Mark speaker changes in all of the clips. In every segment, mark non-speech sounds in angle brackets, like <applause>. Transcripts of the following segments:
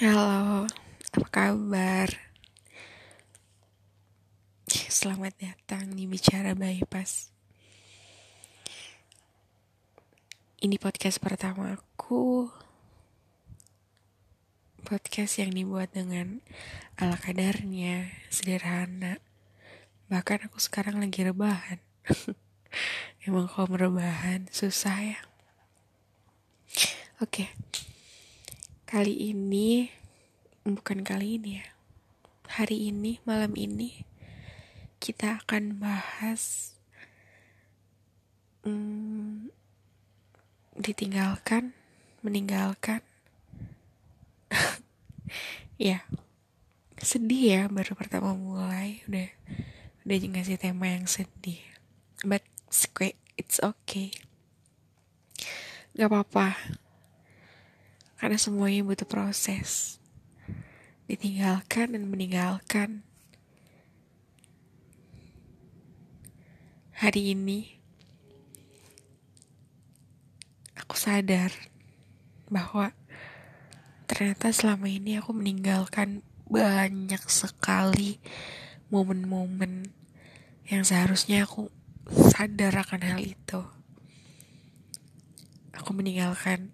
Speaker 1: Halo, apa kabar? Selamat datang di Bicara Bypass. Ini podcast pertama aku. Podcast yang dibuat dengan ala kadarnya, sederhana. Bahkan aku sekarang lagi rebahan. <laughs> Emang kalau merebahan susah ya. Oke. Kali ini bukan kali ini ya. Hari ini, malam ini kita akan bahas hmm, ditinggalkan, meninggalkan. <laughs> ya, sedih ya baru pertama mulai udah udah ngasih tema yang sedih. But it's okay. Gak apa-apa karena semuanya butuh proses. Ditinggalkan dan meninggalkan. Hari ini, aku sadar bahwa ternyata selama ini aku meninggalkan banyak sekali momen-momen yang seharusnya aku sadar akan hal itu. Aku meninggalkan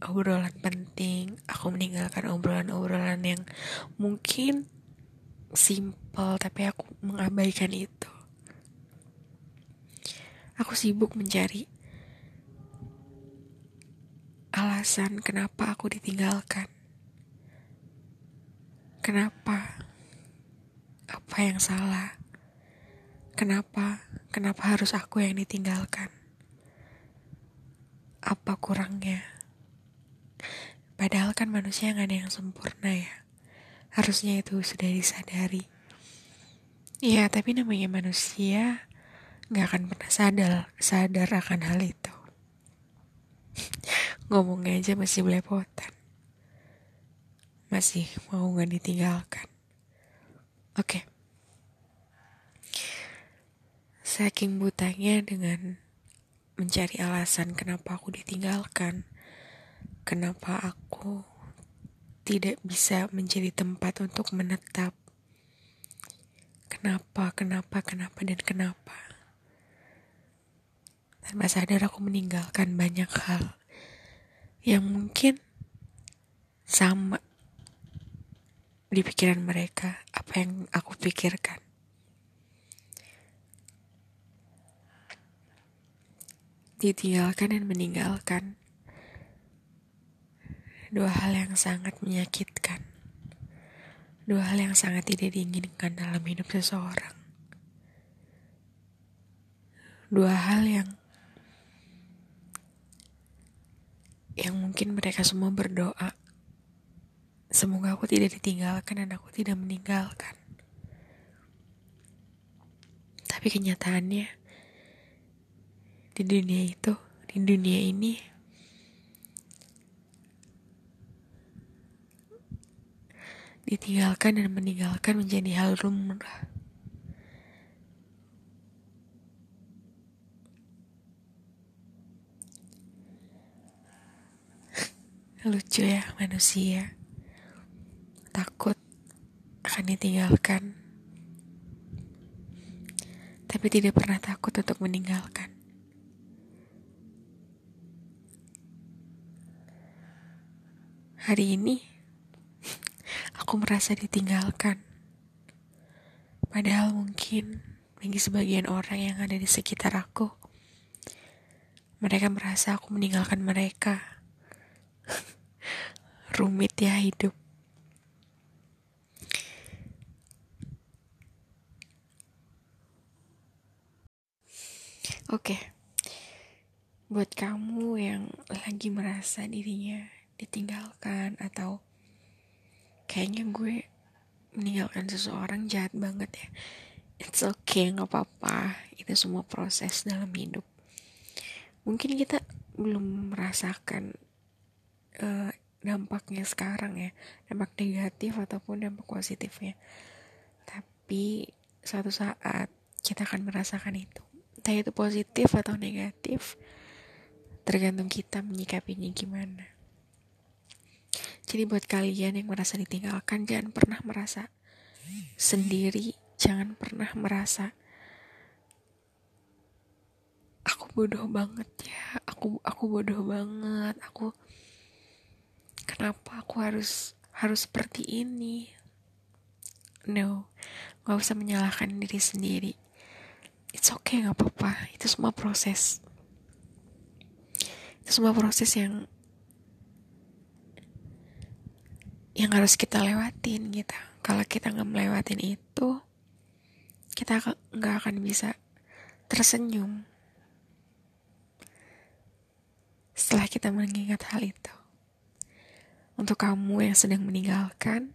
Speaker 1: obrolan penting, aku meninggalkan obrolan-obrolan yang mungkin simple tapi aku mengabaikan itu. Aku sibuk mencari alasan kenapa aku ditinggalkan. Kenapa? Apa yang salah? Kenapa? Kenapa harus aku yang ditinggalkan? Apa kurangnya? Padahal kan manusia nggak ada yang sempurna ya. Harusnya itu sudah disadari. Iya, tapi namanya manusia nggak akan pernah sadar sadar akan hal itu. <laughs> Ngomongnya aja masih belepotan. Masih mau nggak ditinggalkan. Oke. Okay. Saking butanya dengan mencari alasan kenapa aku ditinggalkan kenapa aku tidak bisa menjadi tempat untuk menetap. Kenapa, kenapa, kenapa, dan kenapa. Tanpa sadar aku meninggalkan banyak hal yang mungkin sama di pikiran mereka apa yang aku pikirkan. Ditinggalkan dan meninggalkan dua hal yang sangat menyakitkan. Dua hal yang sangat tidak diinginkan dalam hidup seseorang. Dua hal yang yang mungkin mereka semua berdoa semoga aku tidak ditinggalkan dan aku tidak meninggalkan. Tapi kenyataannya di dunia itu, di dunia ini ditinggalkan dan meninggalkan menjadi hal lumrah. <laughs> Lucu ya manusia. Takut akan ditinggalkan. Tapi tidak pernah takut untuk meninggalkan. Hari ini aku merasa ditinggalkan. Padahal mungkin bagi sebagian orang yang ada di sekitar aku, mereka merasa aku meninggalkan mereka. <laughs> Rumit ya hidup. Oke, okay. buat kamu yang lagi merasa dirinya ditinggalkan atau kayaknya gue meninggalkan seseorang jahat banget ya. It's okay nggak apa-apa. Itu semua proses dalam hidup. Mungkin kita belum merasakan uh, dampaknya sekarang ya. Dampak negatif ataupun dampak positifnya. Tapi suatu saat kita akan merasakan itu. Entah itu positif atau negatif tergantung kita menyikapinya gimana Jadi buat kalian yang merasa ditinggalkan jangan pernah merasa sendiri, jangan pernah merasa aku bodoh banget ya, aku aku bodoh banget, aku kenapa aku harus harus seperti ini? No, gak usah menyalahkan diri sendiri. It's okay, gak apa-apa. Itu semua proses. Itu semua proses yang yang harus kita lewatin gitu. Kalau kita nggak melewatin itu kita nggak akan bisa tersenyum. Setelah kita mengingat hal itu. Untuk kamu yang sedang meninggalkan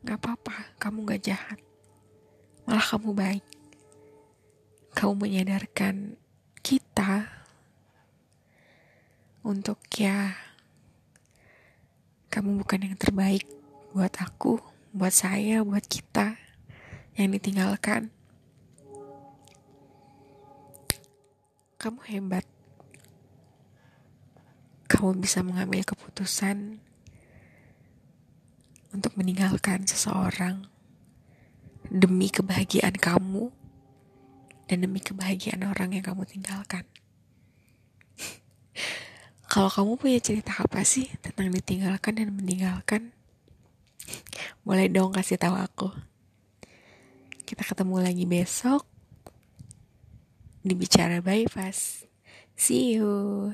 Speaker 1: nggak apa-apa kamu nggak jahat. Malah kamu baik. Kamu menyadarkan kita untuk ya kamu bukan yang terbaik buat aku, buat saya, buat kita yang ditinggalkan. Kamu hebat. Kamu bisa mengambil keputusan untuk meninggalkan seseorang demi kebahagiaan kamu dan demi kebahagiaan orang yang kamu tinggalkan. Kalau kamu punya cerita apa sih tentang ditinggalkan dan meninggalkan? Boleh dong kasih tahu aku. Kita ketemu lagi besok di Bicara Bypass. See you.